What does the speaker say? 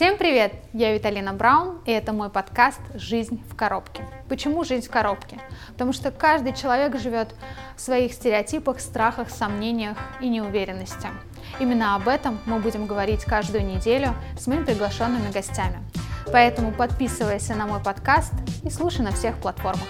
Всем привет! Я Виталина Браун, и это мой подкаст «Жизнь в коробке». Почему жизнь в коробке? Потому что каждый человек живет в своих стереотипах, страхах, сомнениях и неуверенности. Именно об этом мы будем говорить каждую неделю с моими приглашенными гостями. Поэтому подписывайся на мой подкаст и слушай на всех платформах.